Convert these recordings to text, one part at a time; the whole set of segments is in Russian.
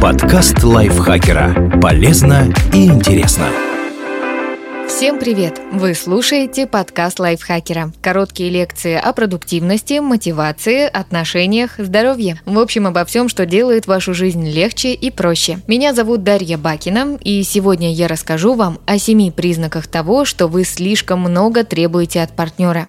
Подкаст лайфхакера. Полезно и интересно. Всем привет! Вы слушаете подкаст лайфхакера. Короткие лекции о продуктивности, мотивации, отношениях, здоровье. В общем, обо всем, что делает вашу жизнь легче и проще. Меня зовут Дарья Бакина, и сегодня я расскажу вам о семи признаках того, что вы слишком много требуете от партнера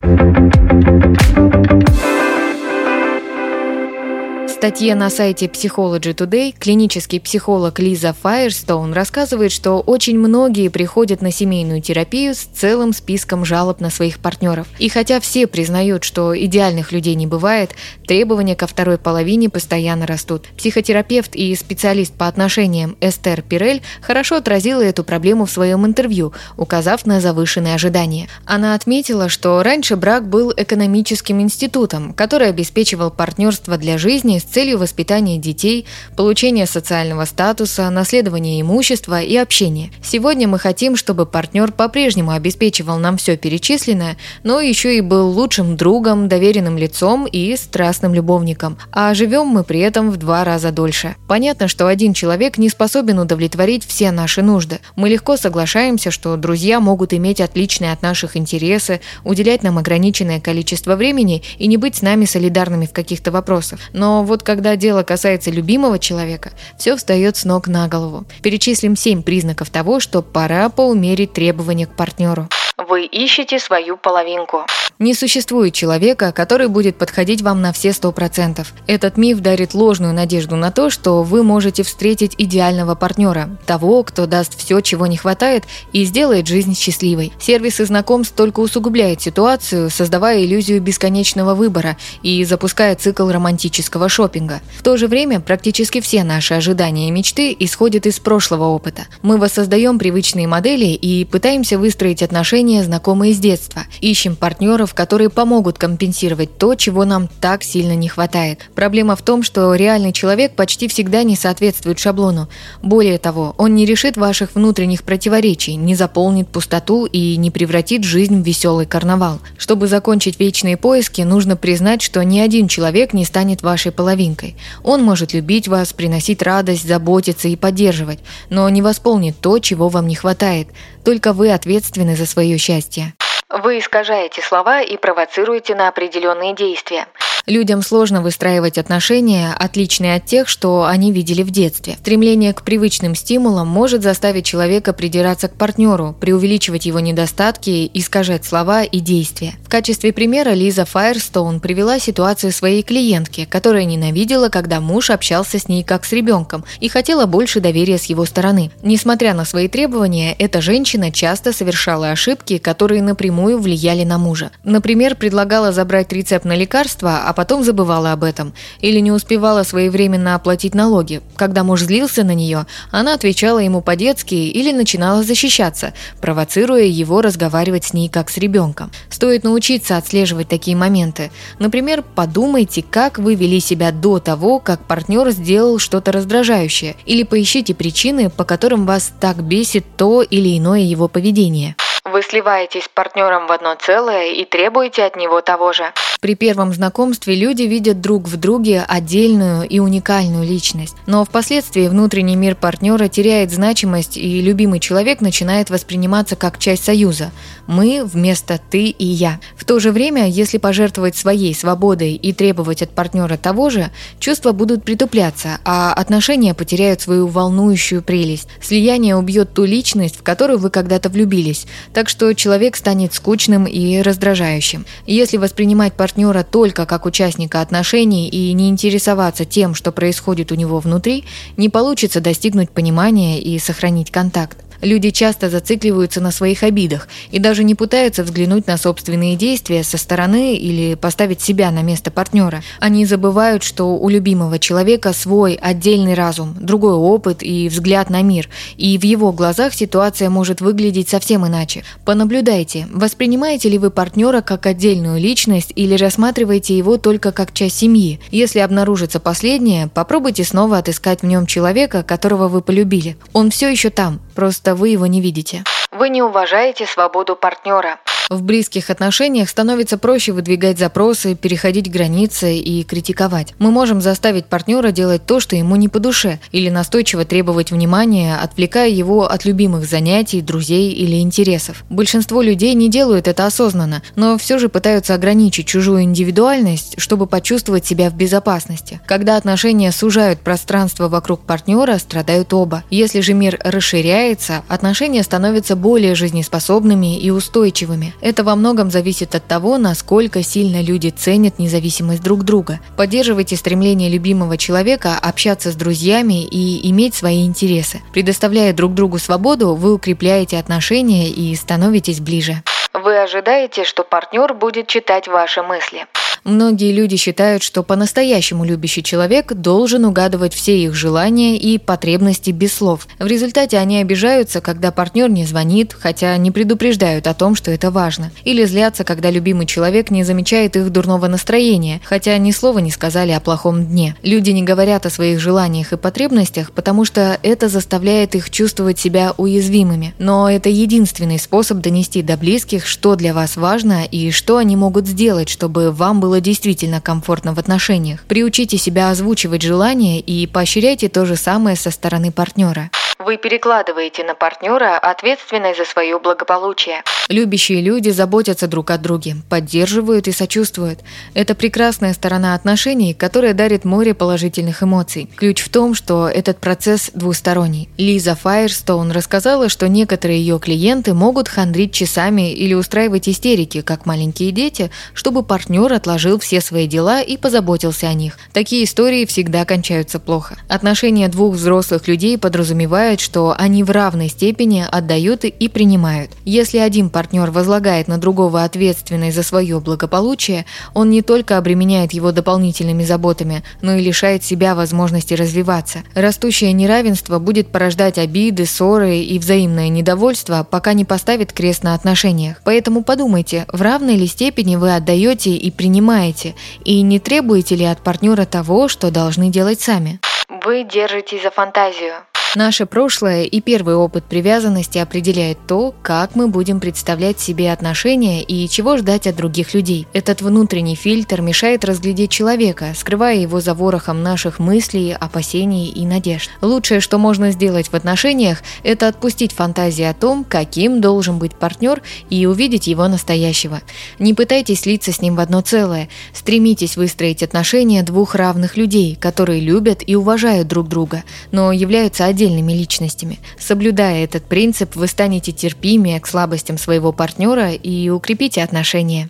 статье на сайте Psychology Today клинический психолог Лиза Файерстоун рассказывает, что очень многие приходят на семейную терапию с целым списком жалоб на своих партнеров. И хотя все признают, что идеальных людей не бывает, требования ко второй половине постоянно растут. Психотерапевт и специалист по отношениям Эстер Пирель хорошо отразила эту проблему в своем интервью, указав на завышенные ожидания. Она отметила, что раньше брак был экономическим институтом, который обеспечивал партнерство для жизни с целью воспитания детей, получения социального статуса, наследования имущества и общения. Сегодня мы хотим, чтобы партнер по-прежнему обеспечивал нам все перечисленное, но еще и был лучшим другом, доверенным лицом и страстным любовником. А живем мы при этом в два раза дольше. Понятно, что один человек не способен удовлетворить все наши нужды. Мы легко соглашаемся, что друзья могут иметь отличные от наших интересы, уделять нам ограниченное количество времени и не быть с нами солидарными в каких-то вопросах. Но вот вот когда дело касается любимого человека, все встает с ног на голову. Перечислим семь признаков того, что пора поумерить требования к партнеру. Вы ищете свою половинку. Не существует человека, который будет подходить вам на все сто процентов. Этот миф дарит ложную надежду на то, что вы можете встретить идеального партнера, того, кто даст все, чего не хватает, и сделает жизнь счастливой. Сервисы знакомств только усугубляют ситуацию, создавая иллюзию бесконечного выбора и запуская цикл романтического шопинга. В то же время практически все наши ожидания и мечты исходят из прошлого опыта. Мы воссоздаем привычные модели и пытаемся выстроить отношения, знакомые с детства. Ищем партнеров, факторов, которые помогут компенсировать то, чего нам так сильно не хватает. Проблема в том, что реальный человек почти всегда не соответствует шаблону. Более того, он не решит ваших внутренних противоречий, не заполнит пустоту и не превратит жизнь в веселый карнавал. Чтобы закончить вечные поиски, нужно признать, что ни один человек не станет вашей половинкой. Он может любить вас, приносить радость, заботиться и поддерживать, но не восполнит то, чего вам не хватает. Только вы ответственны за свое счастье. Вы искажаете слова и провоцируете на определенные действия. Людям сложно выстраивать отношения, отличные от тех, что они видели в детстве. Стремление к привычным стимулам может заставить человека придираться к партнеру, преувеличивать его недостатки, искажать слова и действия. В качестве примера Лиза Файерстоун привела ситуацию своей клиентки, которая ненавидела, когда муж общался с ней как с ребенком и хотела больше доверия с его стороны. Несмотря на свои требования, эта женщина часто совершала ошибки, которые напрямую влияли на мужа. Например, предлагала забрать рецепт на лекарство, а потом забывала об этом. Или не успевала своевременно оплатить налоги. Когда муж злился на нее, она отвечала ему по-детски или начинала защищаться, провоцируя его разговаривать с ней как с ребенком. Стоит научиться отслеживать такие моменты. Например, подумайте, как вы вели себя до того, как партнер сделал что-то раздражающее. Или поищите причины, по которым вас так бесит то или иное его поведение. Вы сливаетесь с партнером в одно целое и требуете от него того же. При первом знакомстве люди видят друг в друге отдельную и уникальную личность. Но впоследствии внутренний мир партнера теряет значимость, и любимый человек начинает восприниматься как часть союза. Мы вместо ты и я. В то же время, если пожертвовать своей свободой и требовать от партнера того же, чувства будут притупляться, а отношения потеряют свою волнующую прелесть. Слияние убьет ту личность, в которую вы когда-то влюбились, так что человек станет скучным и раздражающим. Если воспринимать партнера партнера только как участника отношений и не интересоваться тем, что происходит у него внутри, не получится достигнуть понимания и сохранить контакт. Люди часто зацикливаются на своих обидах и даже не пытаются взглянуть на собственные действия со стороны или поставить себя на место партнера. Они забывают, что у любимого человека свой отдельный разум, другой опыт и взгляд на мир, и в его глазах ситуация может выглядеть совсем иначе. Понаблюдайте, воспринимаете ли вы партнера как отдельную личность или рассматриваете его только как часть семьи. Если обнаружится последнее, попробуйте снова отыскать в нем человека, которого вы полюбили. Он все еще там, просто вы его не видите. Вы не уважаете свободу партнера. В близких отношениях становится проще выдвигать запросы, переходить границы и критиковать. Мы можем заставить партнера делать то, что ему не по душе, или настойчиво требовать внимания, отвлекая его от любимых занятий, друзей или интересов. Большинство людей не делают это осознанно, но все же пытаются ограничить чужую индивидуальность, чтобы почувствовать себя в безопасности. Когда отношения сужают пространство вокруг партнера, страдают оба. Если же мир расширяется, отношения становятся более жизнеспособными и устойчивыми. Это во многом зависит от того, насколько сильно люди ценят независимость друг друга. Поддерживайте стремление любимого человека общаться с друзьями и иметь свои интересы. Предоставляя друг другу свободу, вы укрепляете отношения и становитесь ближе. Вы ожидаете, что партнер будет читать ваши мысли. Многие люди считают, что по-настоящему любящий человек должен угадывать все их желания и потребности без слов. В результате они обижаются, когда партнер не звонит, хотя не предупреждают о том, что это важно. Или злятся, когда любимый человек не замечает их дурного настроения, хотя ни слова не сказали о плохом дне. Люди не говорят о своих желаниях и потребностях, потому что это заставляет их чувствовать себя уязвимыми. Но это единственный способ донести до близких, что для вас важно и что они могут сделать, чтобы вам было было действительно комфортно в отношениях. Приучите себя озвучивать желания и поощряйте то же самое со стороны партнера. Вы перекладываете на партнера ответственность за свое благополучие. Любящие люди заботятся друг о друге, поддерживают и сочувствуют. Это прекрасная сторона отношений, которая дарит море положительных эмоций. Ключ в том, что этот процесс двусторонний. Лиза Файерстоун рассказала, что некоторые ее клиенты могут хандрить часами или устраивать истерики, как маленькие дети, чтобы партнер отложил все свои дела и позаботился о них. Такие истории всегда кончаются плохо. Отношения двух взрослых людей подразумевают означает, что они в равной степени отдают и принимают. Если один партнер возлагает на другого ответственность за свое благополучие, он не только обременяет его дополнительными заботами, но и лишает себя возможности развиваться. Растущее неравенство будет порождать обиды, ссоры и взаимное недовольство, пока не поставит крест на отношениях. Поэтому подумайте, в равной ли степени вы отдаете и принимаете, и не требуете ли от партнера того, что должны делать сами. Вы держитесь за фантазию. Наше прошлое и первый опыт привязанности определяет то, как мы будем представлять себе отношения и чего ждать от других людей. Этот внутренний фильтр мешает разглядеть человека, скрывая его за ворохом наших мыслей, опасений и надежд. Лучшее, что можно сделать в отношениях, это отпустить фантазии о том, каким должен быть партнер и увидеть его настоящего. Не пытайтесь слиться с ним в одно целое. Стремитесь выстроить отношения двух равных людей, которые любят и уважают друг друга, но являются отдельными отдельными личностями. Соблюдая этот принцип, вы станете терпимее к слабостям своего партнера и укрепите отношения.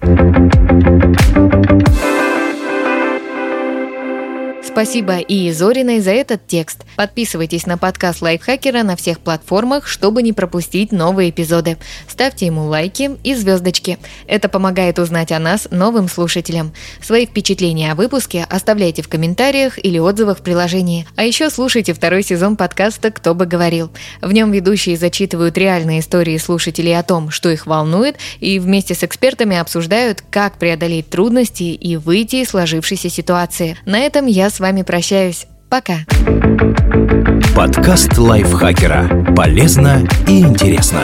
Спасибо и Зориной за этот текст. Подписывайтесь на подкаст Лайфхакера на всех платформах, чтобы не пропустить новые эпизоды. Ставьте ему лайки и звездочки. Это помогает узнать о нас новым слушателям. Свои впечатления о выпуске оставляйте в комментариях или отзывах в приложении. А еще слушайте второй сезон подкаста «Кто бы говорил». В нем ведущие зачитывают реальные истории слушателей о том, что их волнует, и вместе с экспертами обсуждают, как преодолеть трудности и выйти из сложившейся ситуации. На этом я с вами прощаюсь. Пока. Подкаст лайфхакера. Полезно и интересно.